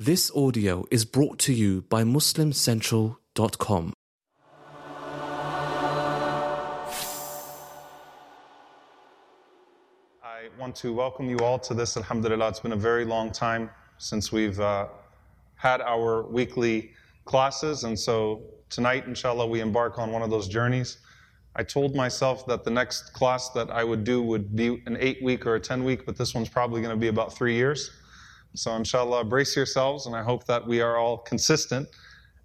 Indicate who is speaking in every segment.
Speaker 1: This audio is brought to you by MuslimCentral.com.
Speaker 2: I want to welcome you all to this. Alhamdulillah, it's been a very long time since we've uh, had our weekly classes, and so tonight, inshallah, we embark on one of those journeys. I told myself that the next class that I would do would be an eight week or a 10 week, but this one's probably going to be about three years. So, inshallah, brace yourselves, and I hope that we are all consistent.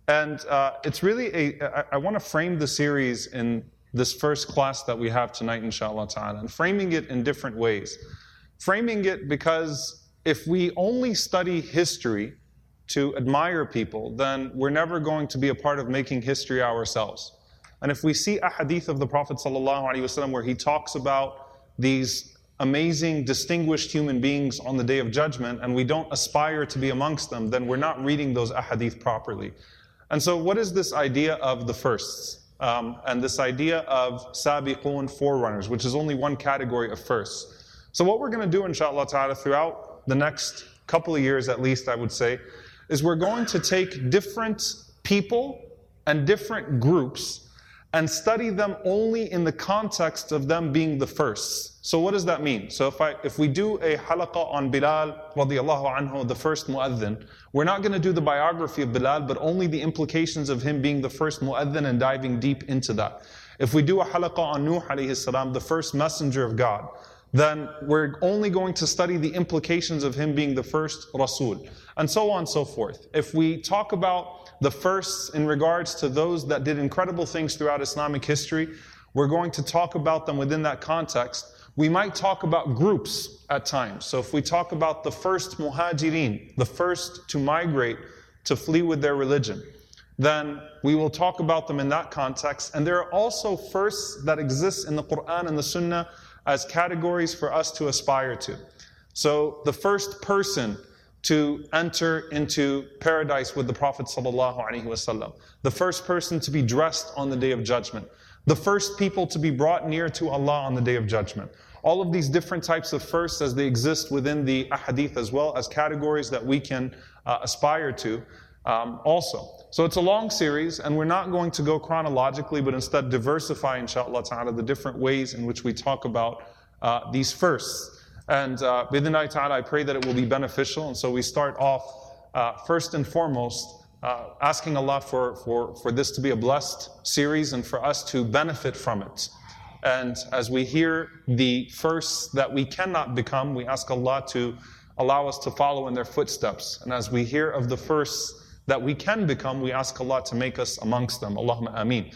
Speaker 2: And uh, it's really a, I, I want to frame the series in this first class that we have tonight, inshallah ta'ala, and framing it in different ways. Framing it because if we only study history to admire people, then we're never going to be a part of making history ourselves. And if we see a hadith of the Prophet ﷺ where he talks about these amazing, distinguished human beings on the day of judgment, and we don't aspire to be amongst them, then we're not reading those ahadith properly. And so, what is this idea of the firsts? Um, and this idea of sabiqun, forerunners, which is only one category of firsts. So, what we're going to do, inshallah ta'ala, throughout the next couple of years at least, I would say, is we're going to take different people and different groups and study them only in the context of them being the first. So what does that mean? So if I if we do a halaqa on Bilal radiallahu anhu, the first mu'adhin, we're not going to do the biography of Bilal, but only the implications of him being the first mu'adhin and diving deep into that. If we do a halaqa on Nuh alayhi salam, the first messenger of God, then we're only going to study the implications of him being the first Rasul, and so on and so forth. If we talk about the first in regards to those that did incredible things throughout Islamic history. We're going to talk about them within that context. We might talk about groups at times. So if we talk about the first muhajirin, the first to migrate to flee with their religion, then we will talk about them in that context. And there are also firsts that exist in the Quran and the Sunnah as categories for us to aspire to. So the first person to enter into paradise with the Prophet ﷺ. The first person to be dressed on the day of judgment. The first people to be brought near to Allah on the day of judgment. All of these different types of firsts as they exist within the ahadith as well as categories that we can uh, aspire to um, also. So it's a long series and we're not going to go chronologically but instead diversify inshallah ta'ala the different ways in which we talk about uh, these firsts. And uh, bidinai ta'ala, I pray that it will be beneficial. And so we start off uh, first and foremost uh, asking Allah for, for, for this to be a blessed series and for us to benefit from it. And as we hear the firsts that we cannot become, we ask Allah to allow us to follow in their footsteps. And as we hear of the firsts that we can become, we ask Allah to make us amongst them. Allahumma ameen.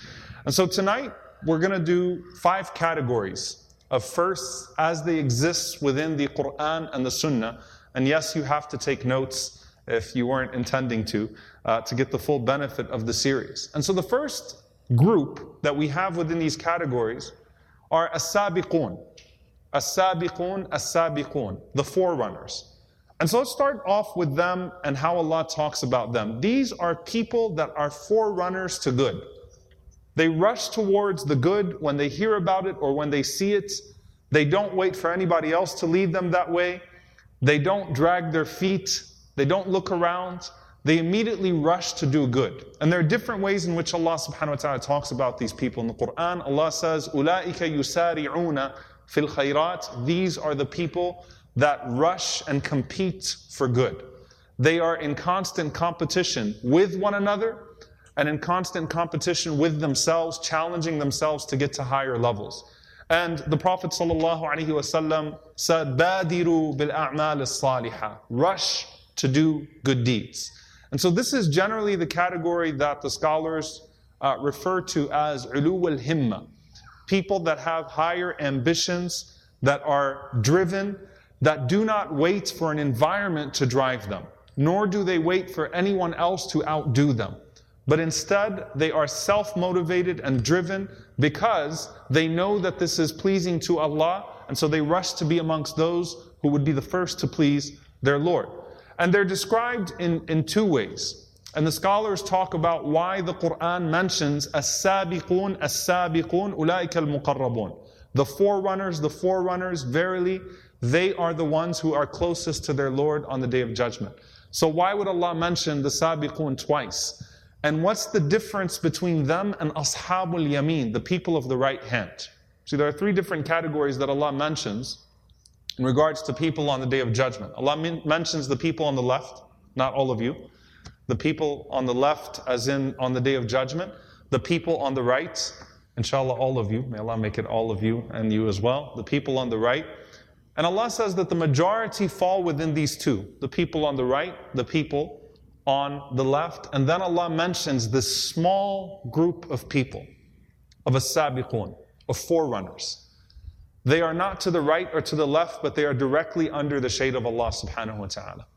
Speaker 2: And so tonight, we're going to do five categories of firsts as they exist within the Quran and the Sunnah. And yes, you have to take notes if you weren't intending to, uh, to get the full benefit of the series. And so the first group that we have within these categories are as-sabiqun. As-sabiqun, as-sabiqun, the forerunners. And so let's start off with them and how Allah talks about them. These are people that are forerunners to good. They rush towards the good when they hear about it or when they see it. They don't wait for anybody else to lead them that way. They don't drag their feet. They don't look around. They immediately rush to do good. And there are different ways in which Allah subhanahu wa ta'ala talks about these people in the Quran. Allah says, أُولَٰئِكَ يُسَارِعُونَ fil khayrat. These are the people that rush and compete for good. They are in constant competition with one another and in constant competition with themselves, challenging themselves to get to higher levels. And the Prophet ﷺ said, Badiru bil a'mal salihah Rush to do good deeds. And so this is generally the category that the scholars uh, refer to as ulu al himma. People that have higher ambitions, that are driven, that do not wait for an environment to drive them, nor do they wait for anyone else to outdo them but instead they are self motivated and driven because they know that this is pleasing to Allah, and so they rush to be amongst those who would be the first to please their Lord. And they're described in, in two ways. And the scholars talk about why the Quran mentions as-sabiqun, as-sabiqun, ulaika al-muqarrabun. The forerunners, the forerunners, verily, they are the ones who are closest to their Lord on the day of judgment. So why would Allah mention the Sabiqun twice? And what's the difference between them and Ashabul Yameen, the people of the right hand? See, there are three different categories that Allah mentions in regards to people on the day of judgment. Allah mentions the people on the left, not all of you. The people on the left, as in on the day of judgment. The people on the right, inshallah, all of you. May Allah make it all of you and you as well. The people on the right. And Allah says that the majority fall within these two the people on the right, the people on the left. And then Allah mentions this small group of people, of a sabiqun, of forerunners. They are not to the right or to the left, but they are directly under the shade of Allah subhanahu wa ta'ala.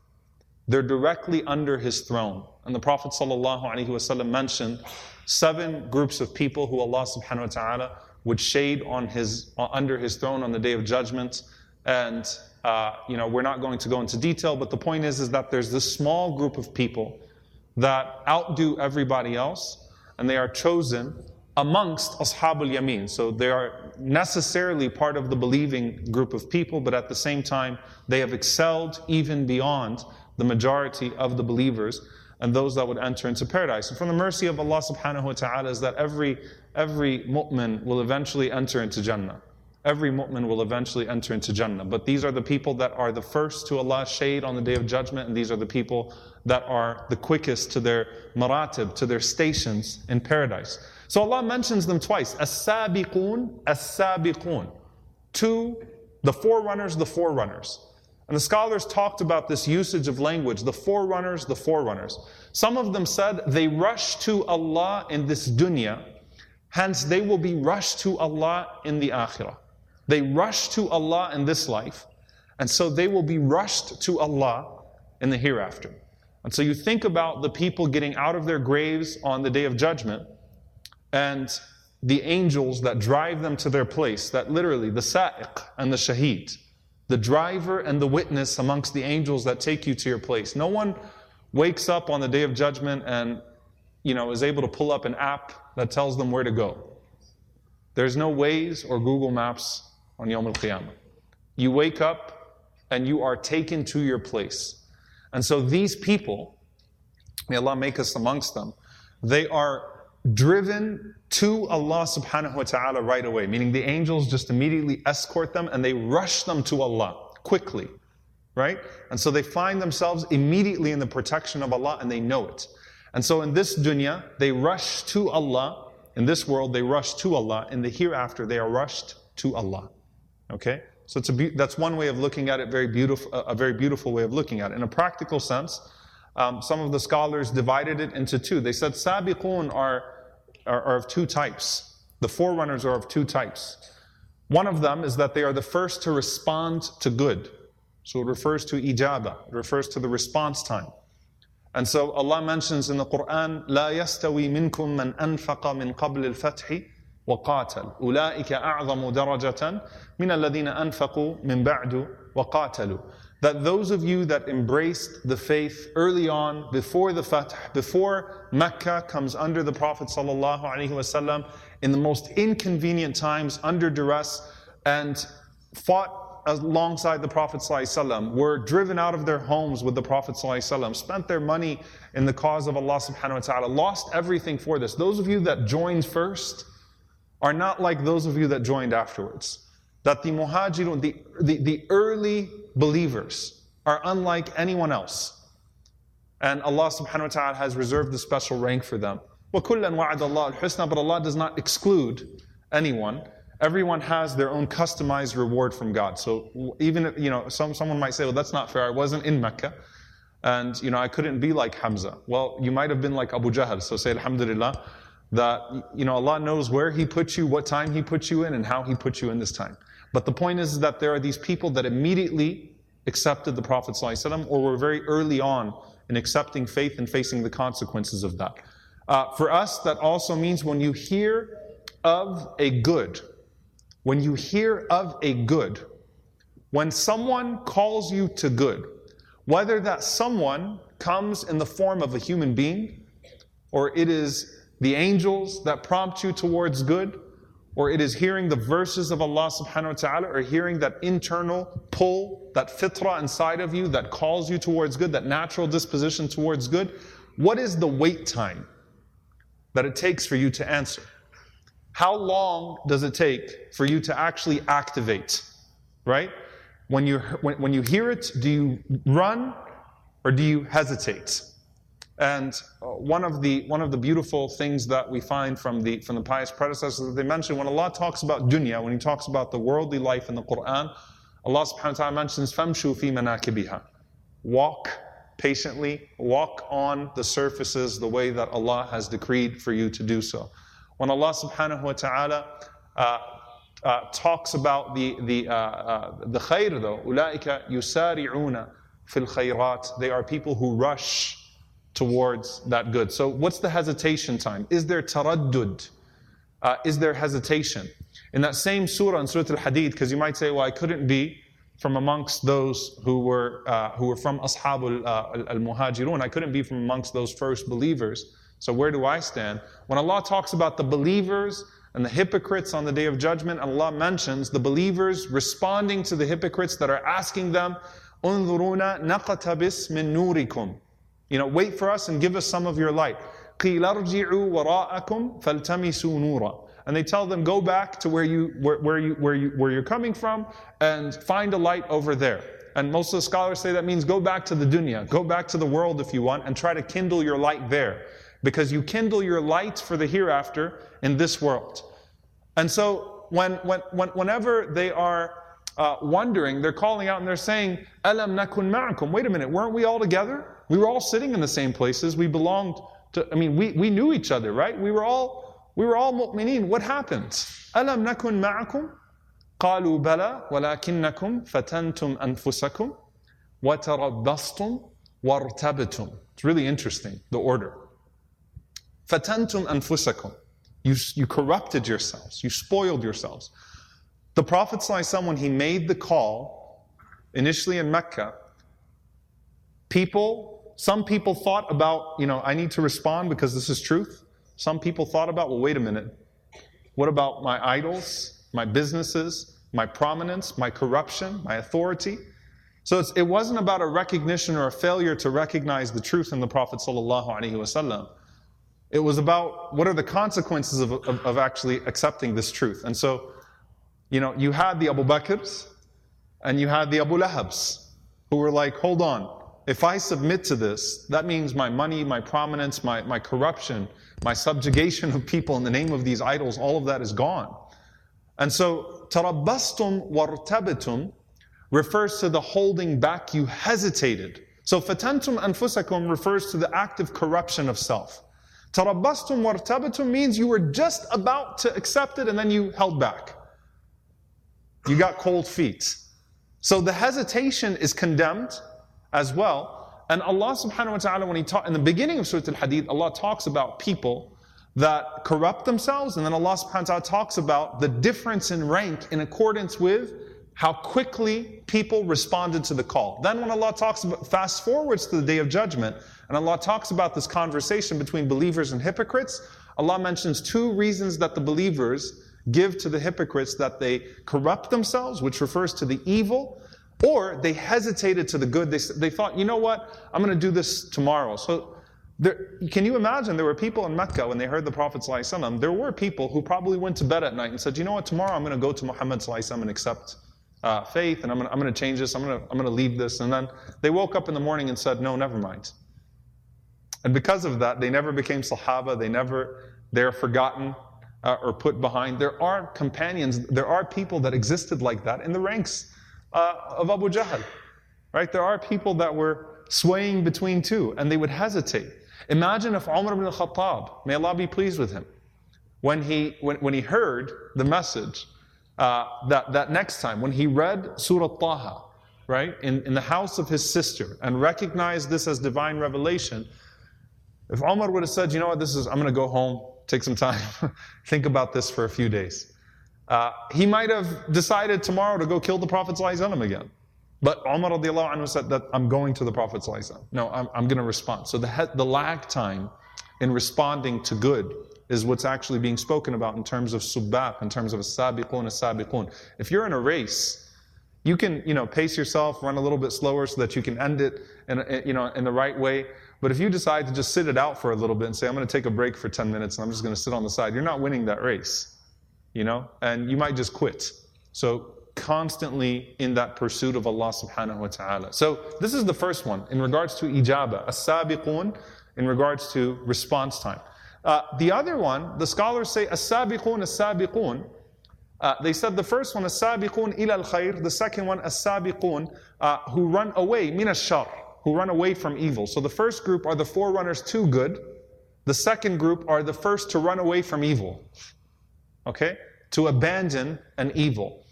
Speaker 2: They're directly under His throne. And the Prophet ﷺ mentioned seven groups of people who Allah subhanahu wa ta'ala would shade on his, under His throne on the day of judgment. And, uh, you know, we're not going to go into detail, but the point is, is that there's this small group of people that outdo everybody else, and they are chosen amongst Ashabul Yameen. So they are necessarily part of the believing group of people, but at the same time, they have excelled even beyond the majority of the believers and those that would enter into paradise. And from the mercy of Allah subhanahu wa ta'ala is that every, every mu'min will eventually enter into Jannah. Every mu'min will eventually enter into Jannah. But these are the people that are the first to Allah's shade on the day of judgment, and these are the people that are the quickest to their maratib, to their stations in paradise. So Allah mentions them twice. As-sabiqun, as-sabiqun. Two, the forerunners, the forerunners. And the scholars talked about this usage of language, the forerunners, the forerunners. Some of them said they rush to Allah in this dunya, hence they will be rushed to Allah in the akhirah. They rush to Allah in this life, and so they will be rushed to Allah in the hereafter. And so you think about the people getting out of their graves on the day of judgment and the angels that drive them to their place, that literally the sa'iq and the shaheed, the driver and the witness amongst the angels that take you to your place. No one wakes up on the day of judgment and you know is able to pull up an app that tells them where to go. There's no Waze or Google Maps on Yom Al Qiyamah. You wake up and you are taken to your place. And so these people, may Allah make us amongst them, they are driven to Allah subhanahu wa ta'ala right away, meaning the angels just immediately escort them and they rush them to Allah quickly, right? And so they find themselves immediately in the protection of Allah and they know it. And so in this dunya, they rush to Allah. In this world, they rush to Allah. In the hereafter, they are rushed to Allah. Okay? So it's a be- that's one way of looking at it, very beautiful, a very beautiful way of looking at it. In a practical sense, um, some of the scholars divided it into two. They said sabiqun are, are, are of two types. The forerunners are of two types. One of them is that they are the first to respond to good. So it refers to ijaba, it refers to the response time. And so Allah mentions in the Quran, لا يستوي منكم من أنفق من قبل الفتح وقاتل أولئك أعظم درجة من الذين أنفقوا من بعد وقاتلوا that those of you that embraced the faith early on, before the Fath, before Mecca comes under the Prophet wasallam, in the most inconvenient times, under duress, and fought alongside the Prophet wasallam, were driven out of their homes with the Prophet wasallam, spent their money in the cause of Allah subhanahu wa ta'ala, lost everything for this. Those of you that joined first are not like those of you that joined afterwards. That the muhajirun, the, the, the early believers are unlike anyone else. And Allah subhanahu wa ta'ala has reserved a special rank for them. وَكُلًّا وَعَدَ اللَّهُ الْحُسْنَى But Allah does not exclude anyone. Everyone has their own customized reward from God. So even if, you know, some, someone might say, well, that's not fair. I wasn't in Mecca. And, you know, I couldn't be like Hamza. Well, you might have been like Abu Jahl. So say, Alhamdulillah, that, you know, Allah knows where He put you, what time He put you in, and how He put you in this time. But the point is that there are these people that immediately accepted the Prophet ﷺ or were very early on in accepting faith and facing the consequences of that. Uh, for us, that also means when you hear of a good, when you hear of a good, when someone calls you to good, whether that someone comes in the form of a human being, or it is the angels that prompt you towards good, or it is hearing the verses of Allah subhanahu wa ta'ala or hearing that internal pull that fitra inside of you that calls you towards good, that natural disposition towards good, what is the wait time that it takes for you to answer? How long does it take for you to actually activate? Right? When you, when, when you hear it, do you run or do you hesitate? And uh, one of the one of the beautiful things that we find from the from the pious predecessors that they mention when Allah talks about dunya, when He talks about the worldly life in the Quran, Allah Subhanahu wa Taala mentions famshu fi manakibiha, walk patiently, walk on the surfaces the way that Allah has decreed for you to do so. When Allah Subhanahu wa Taala uh, uh, talks about the the uh, uh the khair though, ulaika yusari'una fil khayrat, they are people who rush towards that good. So, what's the hesitation time? Is there taraddud? Uh, is there hesitation? In that same surah, in Surah Al Hadid, because you might say, well, I couldn't be from amongst those who were, uh, who were from Ashabul uh, al Muhajirun, I couldn't be from amongst those first believers. So, where do I stand? When Allah talks about the believers and the hypocrites on the day of judgment, Allah mentions the believers responding to the hypocrites that are asking them, انظرونا نقتبس من نوركم you know, wait for us and give us some of your light. And they tell them, go back to where you where, where you where you where you're coming from and find a light over there. And most of the scholars say that means go back to the dunya, go back to the world if you want, and try to kindle your light there. Because you kindle your light for the hereafter in this world. And so when, when, when whenever they are uh, wondering, they're calling out and they're saying, Alam nakun ma'akum. Wait a minute, weren't we all together? We were all sitting in the same places. We belonged to, I mean, we, we knew each other, right? We were all, we were all mu'mineen. What happened? أَلَمْ نَكُنْ مَعَكُمْ قالوا بلى ولكنكم فتنتم أنفسكم وتربصتم وارتبتم. It's really interesting, the order. فتنتم أنفسكم. You, you corrupted yourselves. You spoiled yourselves. The Prophet ﷺ, when he made the call, initially in Mecca, people some people thought about, you know, I need to respond because this is truth. Some people thought about, well, wait a minute. What about my idols, my businesses, my prominence, my corruption, my authority? So it wasn't about a recognition or a failure to recognize the truth in the Prophet. It was about what are the consequences of, of, of, actually accepting this truth. And so, you know, you had the Abu Bakrs and you had the Abu Lahabs who were like, hold on, if I submit to this, that means my money, my prominence, my, my corruption, my subjugation of people in the name of these idols, all of that is gone. And so, tarabbastum wartabitum refers to the holding back, you hesitated. So, fatantum anfusakum refers to the active corruption of self. Tarabbastum wartabitum means you were just about to accept it and then you held back. You got cold feet. So the hesitation is condemned as well. And Allah subhanahu wa ta'ala, when He taught in the beginning of Surah Al Hadid, Allah talks about people that corrupt themselves, and then Allah subhanahu wa ta'ala talks about the difference in rank in accordance with how quickly people responded to the call. Then when Allah talks about fast forwards to the day of judgment, and Allah talks about this conversation between believers and hypocrites, Allah mentions two reasons that the believers give to the hypocrites that they corrupt themselves, which refers to the evil, or they hesitated to the good. They, they thought, you know what, I'm going to do this tomorrow. So there, can you imagine there were people in Mecca when they heard the Prophet ﷺ, there were people who probably went to bed at night and said, you know what, tomorrow I'm going to go to Muhammad ﷺ and accept uh, faith and I'm going, to, I'm to change this, I'm going to, I'm to leave this. And then they woke up in the morning and said, no, never mind. And because of that, they never became Sahaba, they never, they're forgotten uh, or put behind. There are companions, there are people that existed like that in the ranks uh, of Abu Jahl. Right? There are people that were swaying between two and they would hesitate. Imagine if Umar ibn al-Khattab, may Allah be pleased with him, when he, when, when he heard the message uh, that, that next time, when he read Surah Taha, right, in, in the house of his sister and recognized this as divine revelation, if Umar would have said, you know what, this is, I'm going to go home, take some time, think about this for a few days. Uh, he might have decided tomorrow to go kill the Prophet ﷺ again. But Umar radiallahu anhu said that I'm going to the Prophet ﷺ. No, I'm, I'm going to respond. So the, the lag time in responding to good is what's actually being spoken about in terms of subaq, in terms of a sabiqun, a sabiqun. If you're in a race You can, you know, pace yourself, run a little bit slower so that you can end it in, you know, in the right way. But if you decide to just sit it out for a little bit and say, I'm going to take a break for 10 minutes and I'm just going to sit on the side, you're not winning that race, you know, and you might just quit. So constantly in that pursuit of Allah subhanahu wa ta'ala. So this is the first one in regards to ijaba, as-sabiqun, in regards to response time. Uh, the other one, the scholars say as-sabiqun, as-sabiqun. Uh, they said the first one, as-sabiqun ila al-khair. The second one, as-sabiqun, uh, who run away, min shar who run away from evil. So the first group are the forerunners to good. The second group are the first to run away from evil. Okay? To abandon an evil.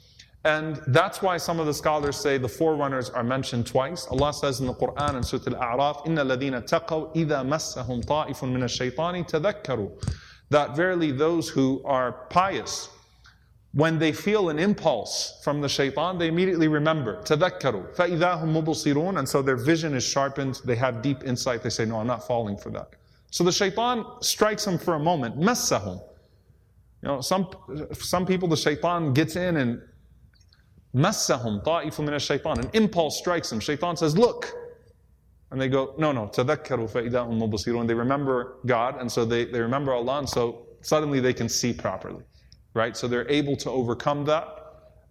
Speaker 2: And that's why some of the scholars say the forerunners are mentioned twice. Allah says in the Quran in Surah Al-A'raf, إِنَّ الَّذِينَ تَقَوْا إِذَا مَسَّهُمْ طَائِفٌ مِنَ الشَّيْطَانِ تَذَكَّرُوا That verily those who are pious, when they feel an impulse from the shaitan, they immediately remember. تَذَكَّرُوا فَإِذَا هُمْ مُبْصِرُونَ And so their vision is sharpened, they have deep insight, they say, no, I'm not falling for that. So the shaitan strikes them for a moment, مَسَّهُمْ you know, some, some people, the shaitan gets in and Massahum ta'ifu min shaitan. An impulse strikes them. Shaitan says, look. And they go, no, no, tadakkaru fa'idahum mubasirun. They remember God, and so they, they remember Allah, and so suddenly they can see properly. Right? So they're able to overcome that,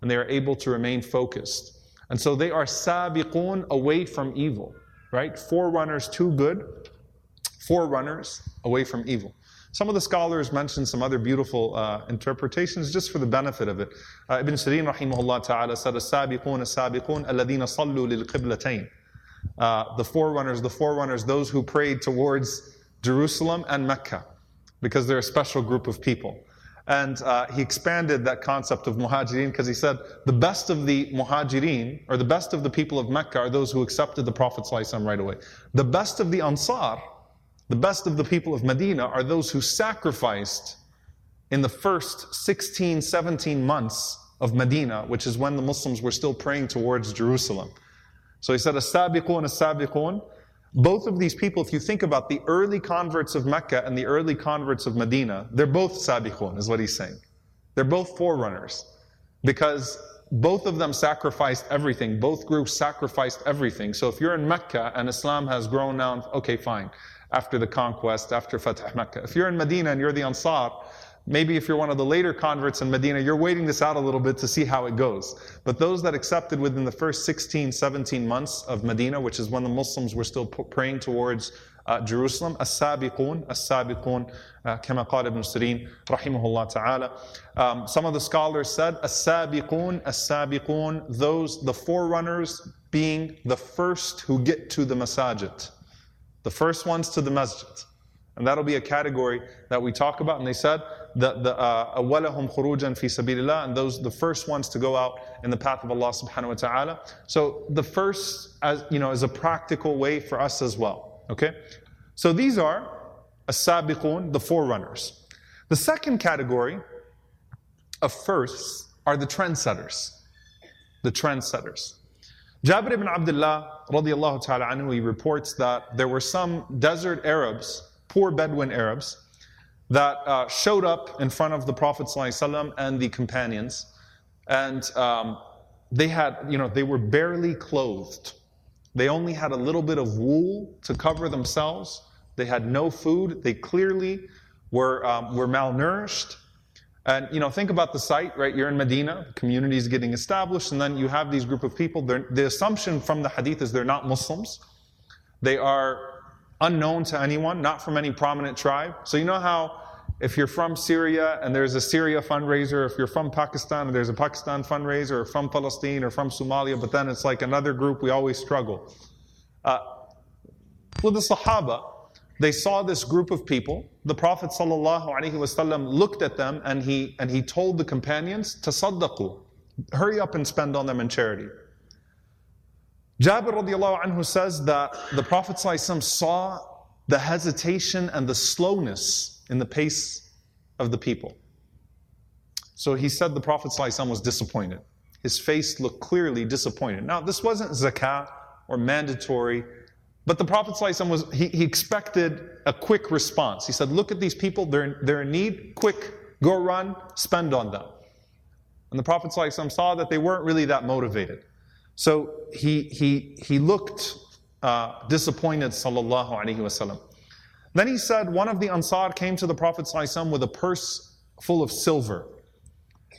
Speaker 2: and they are able to remain focused. And so they are sabiqun away from evil. Right? Forerunners to good, forerunners away from evil. Some of the scholars mention some other beautiful uh, interpretations just for the benefit of it. Uh, Ibn Sirin rahimahullah ta'ala said, السابقون السابقون الذين صلوا للقبلتين. Uh, the forerunners, the forerunners, those who prayed towards Jerusalem and Mecca, because they're a special group of people. And uh, he expanded that concept of muhajirin because he said the best of the muhajirin, or the best of the people of Mecca, are those who accepted the Prophet right away. The best of the ansar, the best of the people of Medina are those who sacrificed in the first 16, 17 months of Medina, which is when the Muslims were still praying towards Jerusalem. So he said, As-sabiqun, as-sabiqun. Both of these people, if you think about the early converts of Mecca and the early converts of Medina, they're both sabiqun, is what he's saying. They're both forerunners. Because both of them sacrificed everything. Both groups sacrificed everything. So if you're in Mecca and Islam has grown now, okay, fine after the conquest, after Fatah Mecca. If you're in Medina and you're the Ansar, maybe if you're one of the later converts in Medina, you're waiting this out a little bit to see how it goes. But those that accepted within the first 16, 17 months of Medina, which is when the Muslims were still praying towards uh, Jerusalem, as-sabiqun, as-sabiqun, uh, kama qala ibn Sirin, rahimahullah ta'ala. Um, some of the scholars said, as-sabiqun, as-sabiqun, those, the forerunners being the first who get to the masajid. The first ones to the masjid. And that'll be a category that we talk about. And they said that the uh, awalahum khurujan fi sabilillah, and those the first ones to go out in the path of Allah subhanahu wa ta'ala. So the first, as you know, is a practical way for us as well. Okay? So these are as-sabiqun, the forerunners. The second category of firsts are the trendsetters. The trendsetters. Jabir ibn Abdullah radiallahu ta'ala anhu, he reports that there were some desert Arabs, poor Bedouin Arabs, that uh, showed up in front of the Prophet and the companions. And um, they had, you know, they were barely clothed. They only had a little bit of wool to cover themselves. They had no food. They clearly were, um, were malnourished. And you know, think about the sight, right? You're in Medina, the community is getting established, and then you have these group of people. They're, the assumption from the hadith is they're not Muslims. They are unknown to anyone, not from any prominent tribe. So you know how if you're from Syria and there's a Syria fundraiser, if you're from Pakistan and there's a Pakistan fundraiser, or from Palestine or from Somalia, but then it's like another group, we always struggle. Uh, with the Sahaba, they saw this group of people. The Prophet ﷺ looked at them and he, and he told the companions, Tasaddaqu, hurry up and spend on them in charity. Jabir radiallahu anhu says that the Prophet ﷺ saw the hesitation and the slowness in the pace of the people. So he said the Prophet ﷺ was disappointed. His face looked clearly disappointed. Now, this wasn't zakah or mandatory but the Prophet ﷺ was, he, he expected a quick response. He said, Look at these people, they're, they're in need, quick, go run, spend on them. And the Prophet ﷺ saw that they weren't really that motivated. So he, he, he looked uh, disappointed, sallallahu alaihi wasallam. Then he said, one of the Ansar came to the Prophet ﷺ with a purse full of silver.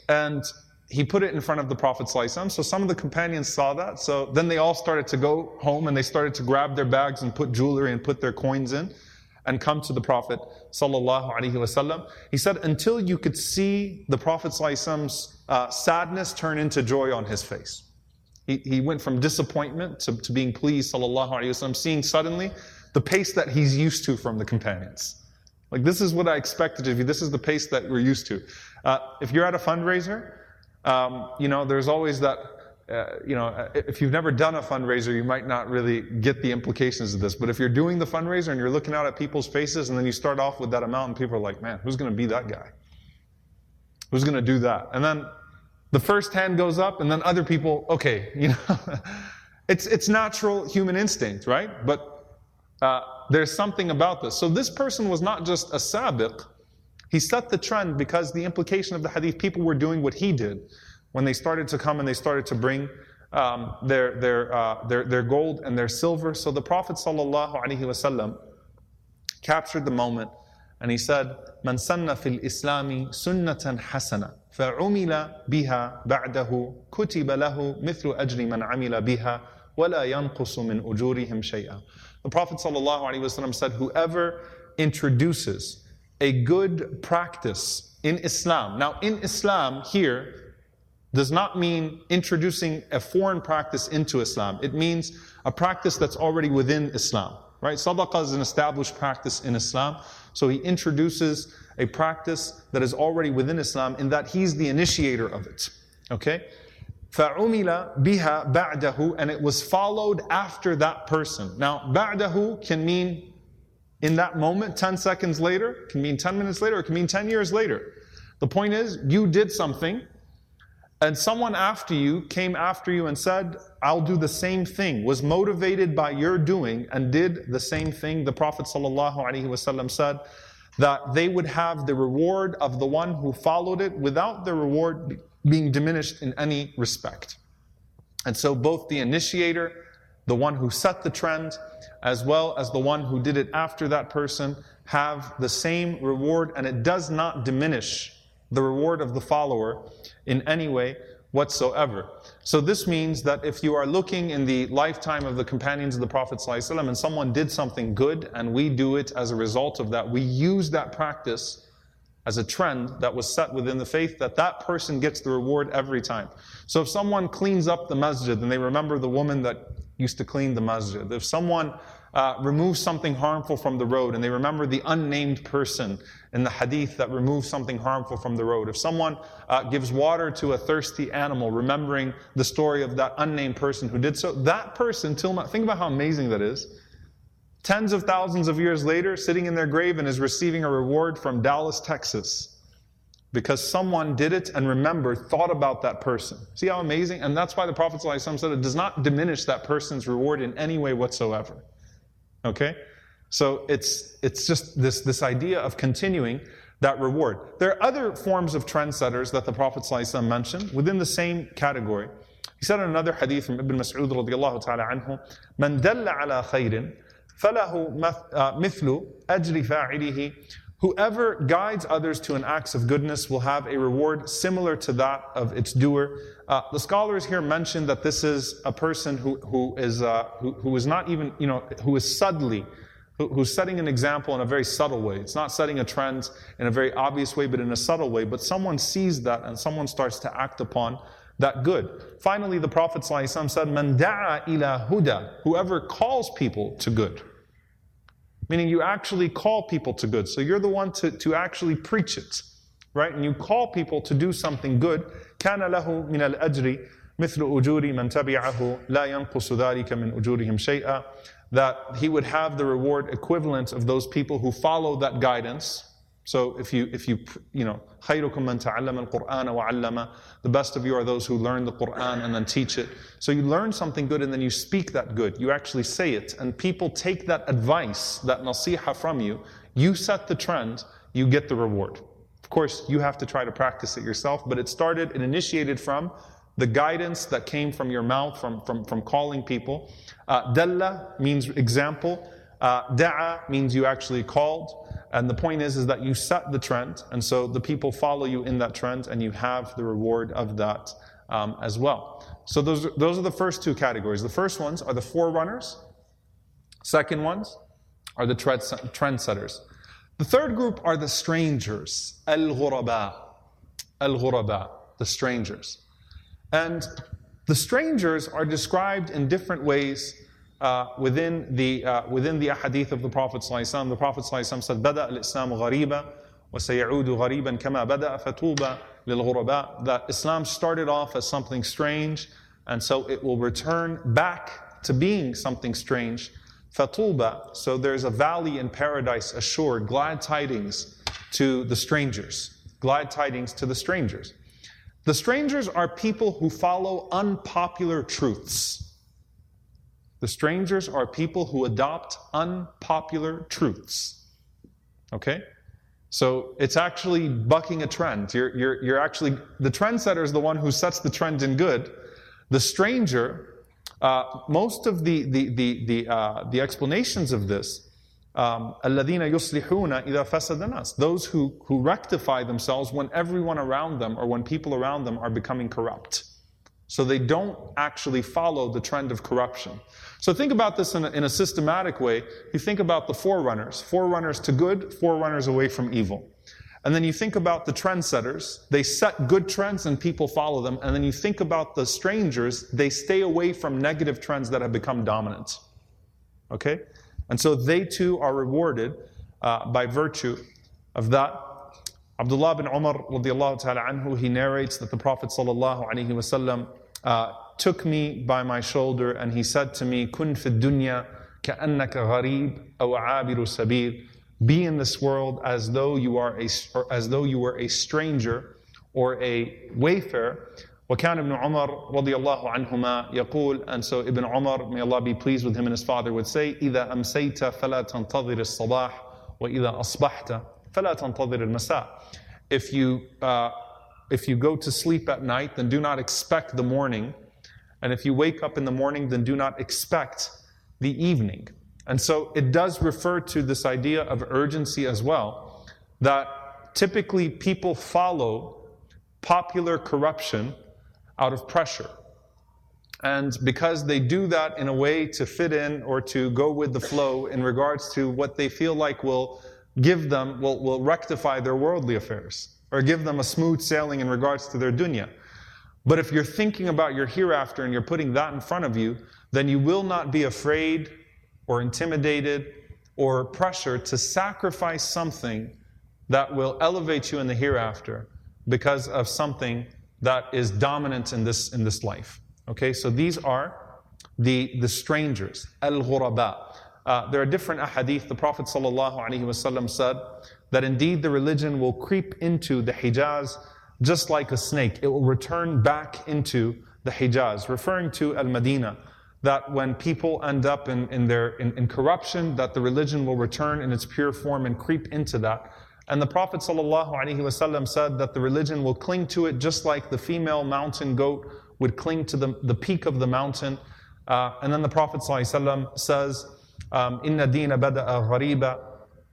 Speaker 2: And he put it in front of the Prophet ﷺ. So some of the companions saw that. So then they all started to go home and they started to grab their bags and put jewelry and put their coins in and come to the Prophet ﷺ. He said, until you could see the Prophet ﷺ's uh, sadness turn into joy on his face. He, he went from disappointment to, to being pleased, sallallahu seeing suddenly the pace that he's used to from the companions. Like, this is what I expected of you. This is the pace that we're used to. Uh, if you're at a fundraiser, um, you know, there's always that, uh, you know, if you've never done a fundraiser, you might not really get the implications of this. But if you're doing the fundraiser and you're looking out at people's faces and then you start off with that amount and people are like, man, who's going to be that guy? Who's going to do that? And then the first hand goes up and then other people, okay, you know, it's, it's natural human instinct, right? But uh, there's something about this. So this person was not just a sabiq. He set the trend because the implication of the hadith, people were doing what he did when they started to come and they started to bring um, their, their, uh, their, their gold and their silver. So the Prophet ﷺ captured the moment and he said, من سن في الإسلام سنة حسنة فعمل بها بعده كتب له مثل أجر من عمل بها ولا ينقص من أجورهم شيئا the Prophet ﷺ said, Whoever introduces a good practice in Islam. Now, in Islam, here, does not mean introducing a foreign practice into Islam. It means a practice that's already within Islam. Right? Sadaqah is an established practice in Islam. So he introduces a practice that is already within Islam in that he's the initiator of it. Okay? فَعُمِلَ بِهَا بَعْدَهُ And it was followed after that person. Now, بَعْدَهُ can mean in that moment, 10 seconds later, can mean 10 minutes later, it can mean 10 years later. The point is, you did something, and someone after you came after you and said, I'll do the same thing, was motivated by your doing and did the same thing. The Prophet ﷺ said that they would have the reward of the one who followed it without the reward being diminished in any respect. And so both the initiator, the one who set the trend, as well as the one who did it after that person, have the same reward, and it does not diminish the reward of the follower in any way whatsoever. So this means that if you are looking in the lifetime of the companions of the Prophet ﷺ and someone did something good and we do it as a result of that, we use that practice as a trend that was set within the faith that that person gets the reward every time. So if someone cleans up the masjid and they remember the woman that used to clean the masjid, if someone uh, removes something harmful from the road and they remember the unnamed person in the hadith that removes something harmful from the road, if someone uh, gives water to a thirsty animal, remembering the story of that unnamed person who did so, that person, till think about how amazing that is tens of thousands of years later, sitting in their grave and is receiving a reward from Dallas, Texas. Because someone did it and remembered, thought about that person. See how amazing? And that's why the Prophet ﷺ said it does not diminish that person's reward in any way whatsoever. Okay? So it's, it's just this, this idea of continuing that reward. There are other forms of trendsetters that the Prophet ﷺ mentioned within the same category. He said in another hadith from Ibn Mas'ud radiallahu ta'ala anhu, من دل على خير فَلَهُ مِثْلُ أَجْرِ فَاعِلِهِ Whoever guides others to an act of goodness will have a reward similar to that of its doer. Uh, the scholars here mention that this is a person who, who, is, uh, who, who is not even, you know, who is subtly, who, who's setting an example in a very subtle way. It's not setting a trend in a very obvious way, but in a subtle way. But someone sees that and someone starts to act upon that good. Finally, the Prophet ﷺ said, Man da'a ila huda, whoever calls people to good meaning you actually call people to good. So you're the one to, to actually preach it, right? And you call people to do something good. كان له من الأجر مثل أجور من تبعه لا ينقص ذلك من أجورهم شيئا that he would have the reward equivalent of those people who follow that guidance so if you, if you, you know, خيركم من تعلم القرآن وعلم, the best of you are those who learn the Quran and then teach it. So you learn something good and then you speak that good. You actually say it and people take that advice, that nasiha from you. You set the trend, you get the reward. Of course, you have to try to practice it yourself, but it started and initiated from the guidance that came from your mouth, from, from, from calling people. Uh, dalla means example. Uh, da'a means you actually called. And the point is, is that you set the trend, and so the people follow you in that trend, and you have the reward of that um, as well. So those, those are the first two categories. The first ones are the forerunners. Second ones are the trend trendsetters. The third group are the strangers, al-ghuraba, al-ghuraba, the strangers. And the strangers are described in different ways uh, within the uh, within the ahadith of the Prophet ﷺ. The Prophet ﷺ said, "Bada al-Islam ghariba, وسيعود غريبا كما بدأ فطوبى للغرباء." That Islam started off as something strange, and so it will return back to being something strange. Fatuba, so there's a valley in paradise assured, glad tidings to the strangers. Glad tidings to the strangers. The strangers are people who follow unpopular truths. The strangers are people who adopt unpopular truths. Okay? So it's actually bucking a trend. You're, you're, you're actually, the trendsetter is the one who sets the trend in good. The stranger uh, most of the, the, the, the, uh, the explanations of this, um, الَّذِينَ يُصْلِحُونَ إِذَا فَسَدَ النَّاسِ Those who, who rectify themselves when everyone around them or when people around them are becoming corrupt. So they don't actually follow the trend of corruption. So think about this in a, in a systematic way. You think about the forerunners, forerunners to good, forerunners away from evil. And then you think about the trendsetters. They set good trends and people follow them. And then you think about the strangers. They stay away from negative trends that have become dominant. Okay? And so they too are rewarded uh, by virtue of that. Abdullah bin Umar radiallahu ta'ala anhu, he narrates that the Prophet sallallahu alaihi wasallam uh, took me by my shoulder and he said to me, Kun fi dunya كأنك غريب أو عابر سبيل be in this world as though you are a, as though you were a stranger or a wayfarer. وكان ابن عمر رضي الله عنهما يقول and so Ibn Umar may Allah be pleased with him and his father would say إذا أمسيت فلا تنتظر الصباح وإذا أصبحت فلا تنتظر المساء if you uh, if you go to sleep at night then do not expect the morning. And if you wake up in the morning then do not expect the evening. And so it does refer to this idea of urgency as well, that typically people follow popular corruption out of pressure. And because they do that in a way to fit in or to go with the flow in regards to what they feel like will give them, will, will rectify their worldly affairs or give them a smooth sailing in regards to their dunya. But if you're thinking about your hereafter and you're putting that in front of you, then you will not be afraid or intimidated or pressured to sacrifice something that will elevate you in the hereafter because of something that is dominant in this, in this life. Okay, so these are the, the strangers, al-ghuraba. Uh, there are different ahadith. The Prophet ﷺ said that indeed the religion will creep into the Hijaz just like a snake. It will return back into the Hijaz, referring to Al-Madinah that when people end up in, in their in, in, corruption, that the religion will return in its pure form and creep into that. And the Prophet ﷺ said that the religion will cling to it just like the female mountain goat would cling to the, the peak of the mountain. Uh, and then the Prophet ﷺ says, إن الدين بدأ غريبا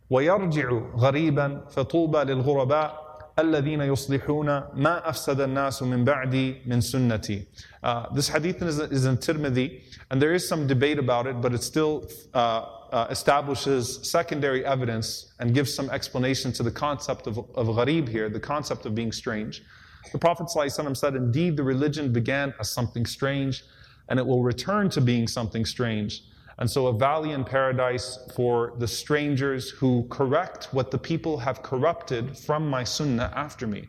Speaker 2: ويرجع غريبا فطوبى للغرباء الذين يصلحون ما أفسد الناس من بعدي من سنتي. Uh, this hadith is, is in Tirmidhi, and there is some debate about it, but it still uh, uh, establishes secondary evidence and gives some explanation to the concept of, of gharib here, the concept of being strange. The Prophet ﷺ said, Indeed, the religion began as something strange, and it will return to being something strange. And so, a valley in paradise for the strangers who correct what the people have corrupted from my sunnah after me.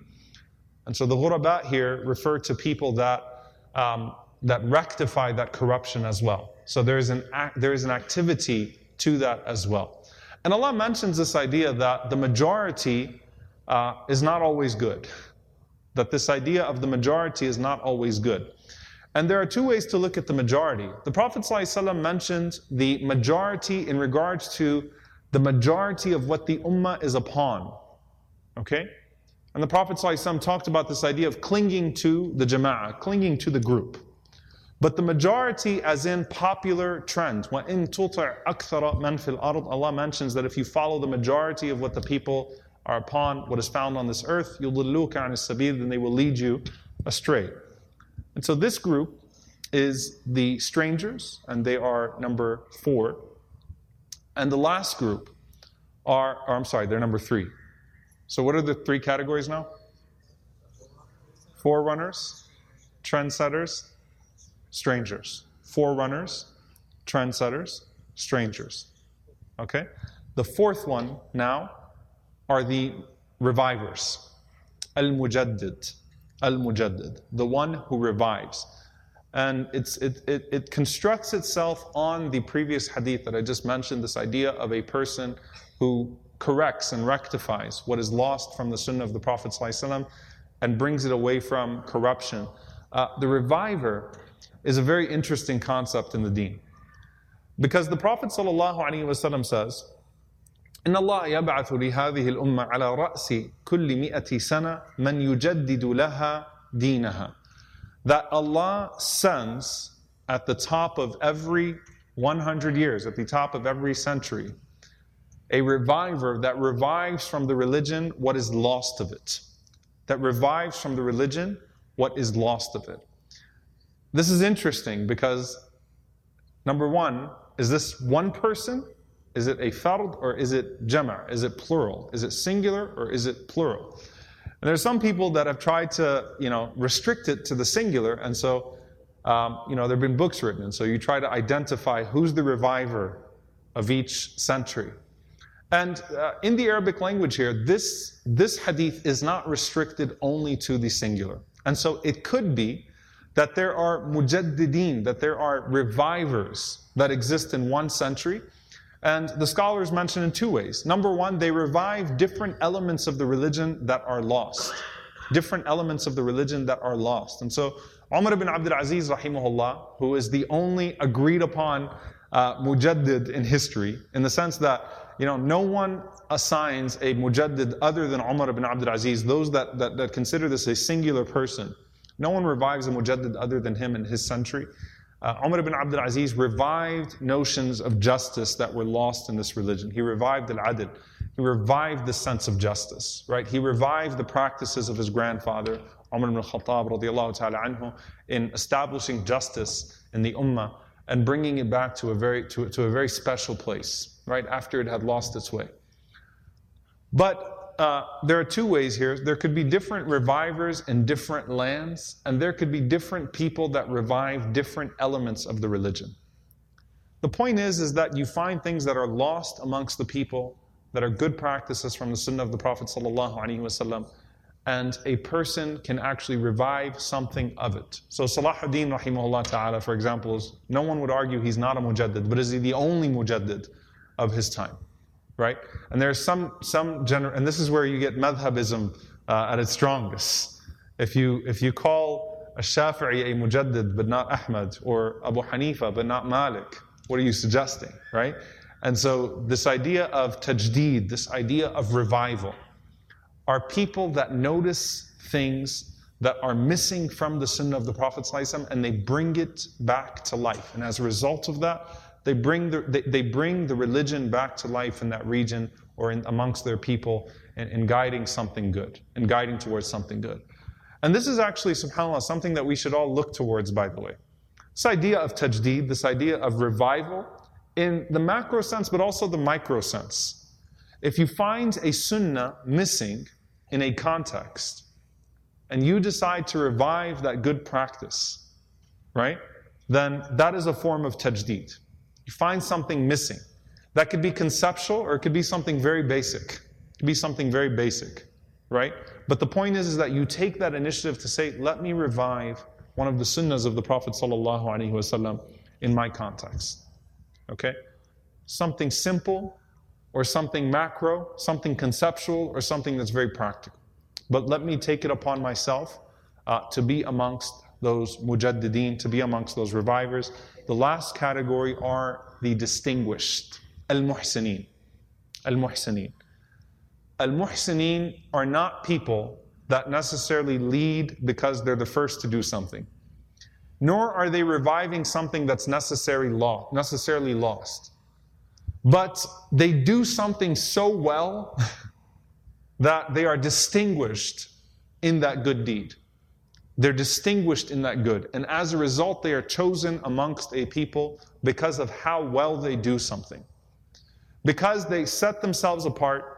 Speaker 2: And so, the ghurabat here refer to people that, um, that rectify that corruption as well. So, there is, an act, there is an activity to that as well. And Allah mentions this idea that the majority uh, is not always good. That this idea of the majority is not always good. And there are two ways to look at the majority. The Prophet ﷺ mentioned the majority in regards to the majority of what the ummah is upon. Okay? And the Prophet ﷺ talked about this idea of clinging to the jama'ah, clinging to the group. But the majority, as in popular trend, وَإِن تُطِعْ أَكْثَرَ مَنْ فِي الْأَرْضِ Allah mentions that if you follow the majority of what the people are upon, what is found on this earth, يُضِلُّكَ عَنِ السَّبِيلِ then they will lead you astray. And so this group is the strangers, and they are number four. And the last group are, or I'm sorry, they're number three. So what are the three categories now? Forerunners, trendsetters, strangers. Forerunners, trendsetters, strangers. Okay? The fourth one now are the revivers. Al-Mujaddid. Al-Mujaddid. The one who revives. And it, it, it constructs itself on the previous hadith that I just mentioned, this idea of a person who corrects and rectifies what is lost from the sunnah of the Prophet and brings it away from corruption. Uh, the reviver is a very interesting concept in the deen. Because the Prophet ﷺ says, إن الله يبعث لهذه الأمة على رأس كل مئة سنة من يجدد لها دينها. That Allah sends at the top of every 100 years, at the top of every century, a reviver that revives from the religion what is lost of it. That revives from the religion what is lost of it. This is interesting because, number one, is this one person? is it a fard or is it jama'? Is it plural? Is it singular or is it plural? And there's some people that have tried to, you know, restrict it to the singular, and so, um, you know, there have been books written, and so you try to identify who's the reviver of each century. And uh, in the Arabic language here, this, this hadith is not restricted only to the singular. And so it could be that there are mujaddideen, that there are revivers that exist in one century. And the scholars mention in two ways. Number one, they revive different elements of the religion that are lost. Different elements of the religion that are lost. And so Umar ibn Abdul Aziz, rahimahullah, who is the only agreed upon uh, mujaddid in history, in the sense that you know, no one assigns a mujaddid other than Umar ibn Abdul Aziz, those that, that, that consider this a singular person. No one revives a mujaddid other than him in his century. Uh, Umar ibn Abdul Aziz revived notions of justice that were lost in this religion. He revived al-adl. He revived the sense of justice, right? He revived the practices of his grandfather, Umar ibn radiallahu ta'ala anhu, in establishing justice in the ummah and bringing it back to a very, to, to a very special place right after it had lost its way. But uh, there are two ways here. There could be different revivers in different lands, and there could be different people that revive different elements of the religion. The point is, is that you find things that are lost amongst the people that are good practices from the Sunnah of the Prophet sallallahu and a person can actually revive something of it. So Salahuddin rahimahullah ta'ala, for example, is, no one would argue he's not a mujaddid, but is he the only mujaddid? of his time, right? And there's some, some gener- and this is where you get madhabism uh, at its strongest. If you, if you call a Shafi'i a mujaddid but not Ahmad, or Abu Hanifa but not Malik, what are you suggesting, right? And so this idea of tajdeed, this idea of revival, are people that notice things that are missing from the sunnah of the Prophet and they bring it back to life. And as a result of that, they bring the, they, they bring the religion back to life in that region or in, amongst their people and, in guiding something good, and guiding towards something good. And this is actually, subhanAllah, something that we should all look towards, by the way. This idea of tajdeed, this idea of revival, in the macro sense, but also the micro sense. If you find a sunnah missing in a context, and you decide to revive that good practice, right? Then that is a form of tajdeed. You find something missing. That could be conceptual or it could be something very basic. It could be something very basic, right? But the point is, is that you take that initiative to say, let me revive one of the sunnahs of the Prophet in my context. Okay? Something simple or something macro, something conceptual or something that's very practical. But let me take it upon myself uh, to be amongst those mujaddideen, to be amongst those revivers. The last category are the distinguished, al-muhsineen. Al-muhsineen. Al-muhsineen are not people that necessarily lead because they're the first to do something. Nor are they reviving something that's necessary law, necessarily lost. But they do something so well that they are distinguished in that good deed. They're distinguished in that good. And as a result, they are chosen amongst a people because of how well they do something. Because they set themselves apart.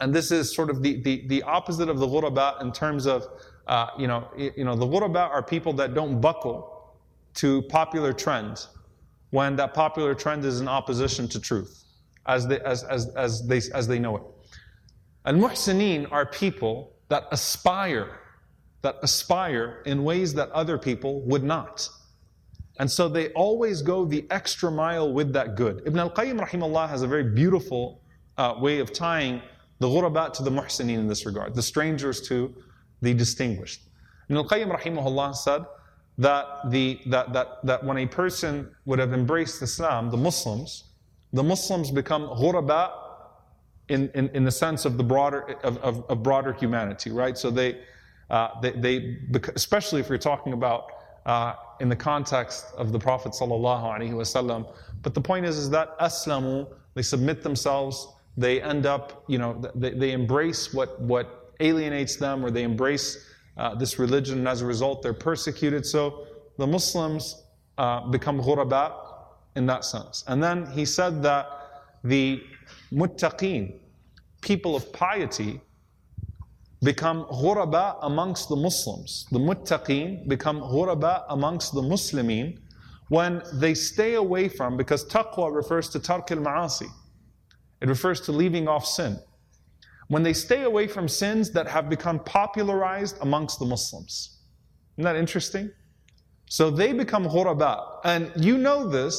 Speaker 2: And this is sort of the, the, the opposite of the ghuraba in terms of, uh, you, know, you know, the ghuraba are people that don't buckle to popular trends when that popular trend is in opposition to truth, as they, as, as, as they, as they know it. And muhsineen are people that aspire that aspire in ways that other people would not. And so they always go the extra mile with that good. Ibn al-Qayyim rahimahullah has a very beautiful uh, way of tying the ghurabat to the muhsineen in this regard, the strangers to the distinguished. Ibn al-Qayyim rahimahullah said that, the, that, that, that when a person would have embraced Islam, the Muslims, the Muslims become ghurabat in, in, in the sense of the broader, of, of, of broader humanity, right? So they, uh, they, they, especially if you're talking about uh, in the context of the Prophet sallallahu But the point is, is that aslamu, they submit themselves, they end up, you know, they, they embrace what, what alienates them, or they embrace uh, this religion, and as a result, they're persecuted. So the Muslims uh, become ghuraba in that sense. And then he said that the muttaqeen, people of piety, become ghuraba amongst the Muslims. The muttaqeen become ghuraba amongst the Muslimin when they stay away from, because taqwa refers to tark al ma'asi. It refers to leaving off sin. When they stay away from sins that have become popularized amongst the Muslims. Isn't that interesting? So they become ghuraba. And you know this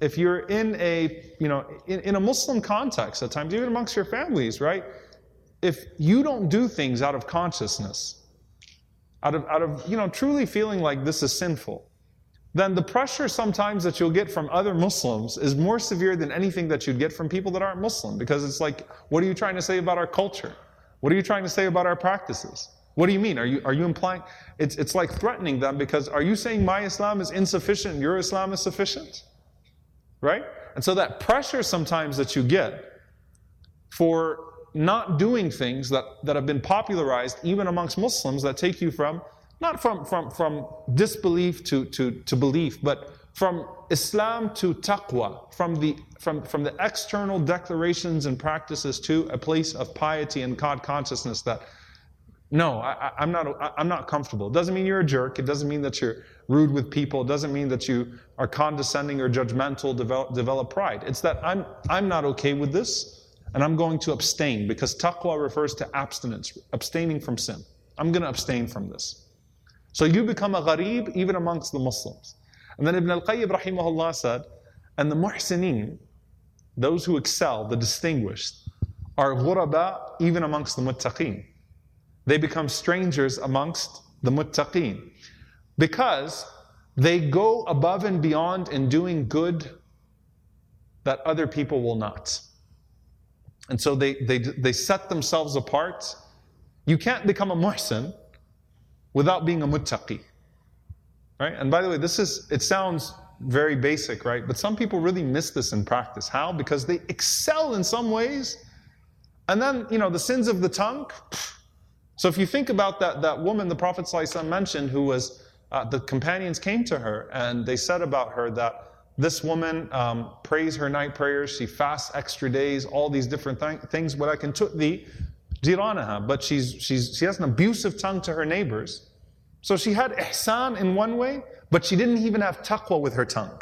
Speaker 2: if you're in a, you know, in, in a Muslim context at times, even amongst your families, right? If you don't do things out of consciousness, out of, out of, you know, truly feeling like this is sinful, then the pressure sometimes that you'll get from other Muslims is more severe than anything that you'd get from people that aren't Muslim. Because it's like, what are you trying to say about our culture? What are you trying to say about our practices? What do you mean? Are you, are you implying? It's, it's like threatening them because are you saying my Islam is insufficient your Islam is sufficient? Right? And so that pressure sometimes that you get for not doing things that, that have been popularized even amongst Muslims that take you from, not from, from, from disbelief to, to, to belief, but from Islam to taqwa, from the, from, from the external declarations and practices to a place of piety and God consciousness that, no, I, am not, I, I'm not comfortable. It doesn't mean you're a jerk. It doesn't mean that you're rude with people. It doesn't mean that you are condescending or judgmental, develop, develop pride. It's that I'm, I'm not okay with this and I'm going to abstain because taqwa refers to abstinence, abstaining from sin. I'm going to abstain from this. So you become a gharib even amongst the Muslims. And then Ibn al-Qayyim rahimahullah said, and the muhsineen, those who excel, the distinguished, are ghuraba even amongst the muttaqeen. They become strangers amongst the muttaqeen because they go above and beyond in doing good that other people will not. And so they, they, they set themselves apart. You can't become a muhsin without being a muttaqi. Right? And by the way, this is, it sounds very basic, right? But some people really miss this in practice. How? Because they excel in some ways. And then, you know, the sins of the tongue. So if you think about that, that woman the Prophet ﷺ mentioned who was, uh, the companions came to her and they said about her that this woman um, prays her night prayers, she fasts extra days, all these different th- things. What I can the jiranaha, but she's, she's, she has an abusive tongue to her neighbors. So she had ihsan in one way, but she didn't even have taqwa with her tongue.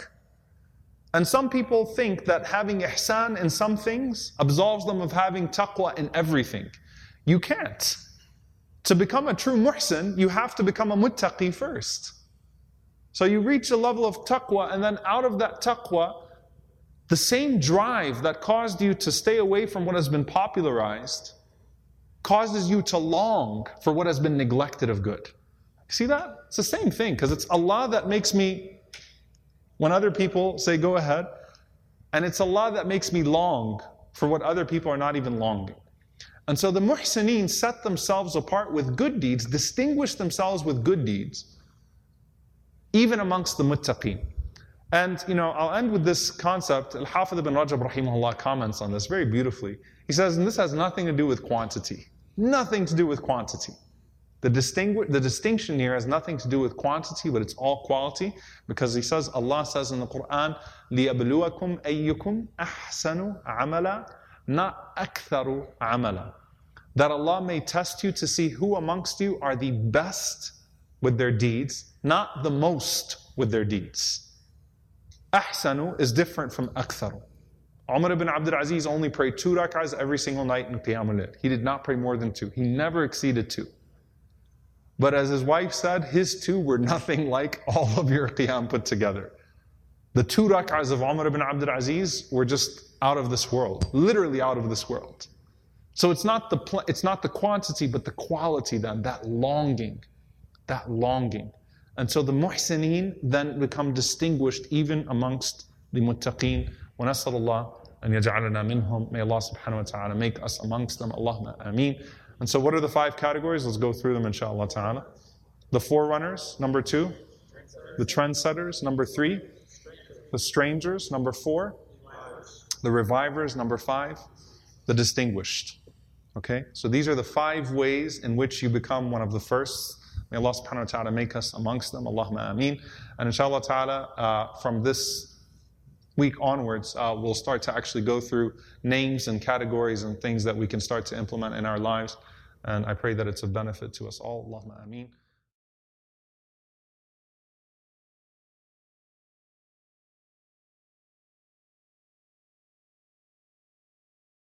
Speaker 2: And some people think that having ihsan in some things absolves them of having taqwa in everything. You can't. To become a true muhsin, you have to become a muttaqi first. So you reach a level of taqwa, and then out of that taqwa, the same drive that caused you to stay away from what has been popularized causes you to long for what has been neglected of good. See that? It's the same thing because it's Allah that makes me, when other people say go ahead, and it's Allah that makes me long for what other people are not even longing. And so the muhsineen set themselves apart with good deeds, distinguished themselves with good deeds, even amongst the muttaqeen. And you know, I'll end with this concept. Al-Hafidh ibn Rajab rahimahullah comments on this very beautifully. He says, and this has nothing to do with quantity. Nothing to do with quantity. The, distingu- the distinction here has nothing to do with quantity, but it's all quality, because he says, Allah says in the Quran, لِيَبْلُوَكُمْ أَيُّكُمْ أَحْسَنُ عَمَلًا not أَكْثَرُ عَمَلًا That Allah may test you to see who amongst you are the best with their deeds, not the most with their deeds. Ahsanu is different from aktharu. Umar ibn Abdul Aziz only prayed two rak'ahs every single night in Qiyamul He did not pray more than two. He never exceeded two. But as his wife said, his two were nothing like all of your Qiyam put together. The two rak'ahs of Umar ibn Abdul Aziz were just out of this world, literally out of this world. So it's not the pl- it's not the quantity, but the quality. Then that longing, that longing. And so the muhsineen then become distinguished even amongst the muttaqeen. ونسأل الله أن يجعلنا منهم. May Allah subhanahu wa ta'ala make us amongst them. Allahumma ameen. And so what are the five categories? Let's go through them inshallah ta'ala. The forerunners, number two. The trendsetters, number three. The strangers, number four. The revivers, number five. The distinguished. Okay? So these are the five ways in which you become one of the first May Allah subhanahu wa ta'ala make us amongst them. Allahumma ameen. And inshallah ta'ala, uh, from this week onwards, uh, we'll start to actually go through names and categories and things that we can start to implement in our lives. And I pray that it's of benefit to us all. Allahumma ameen.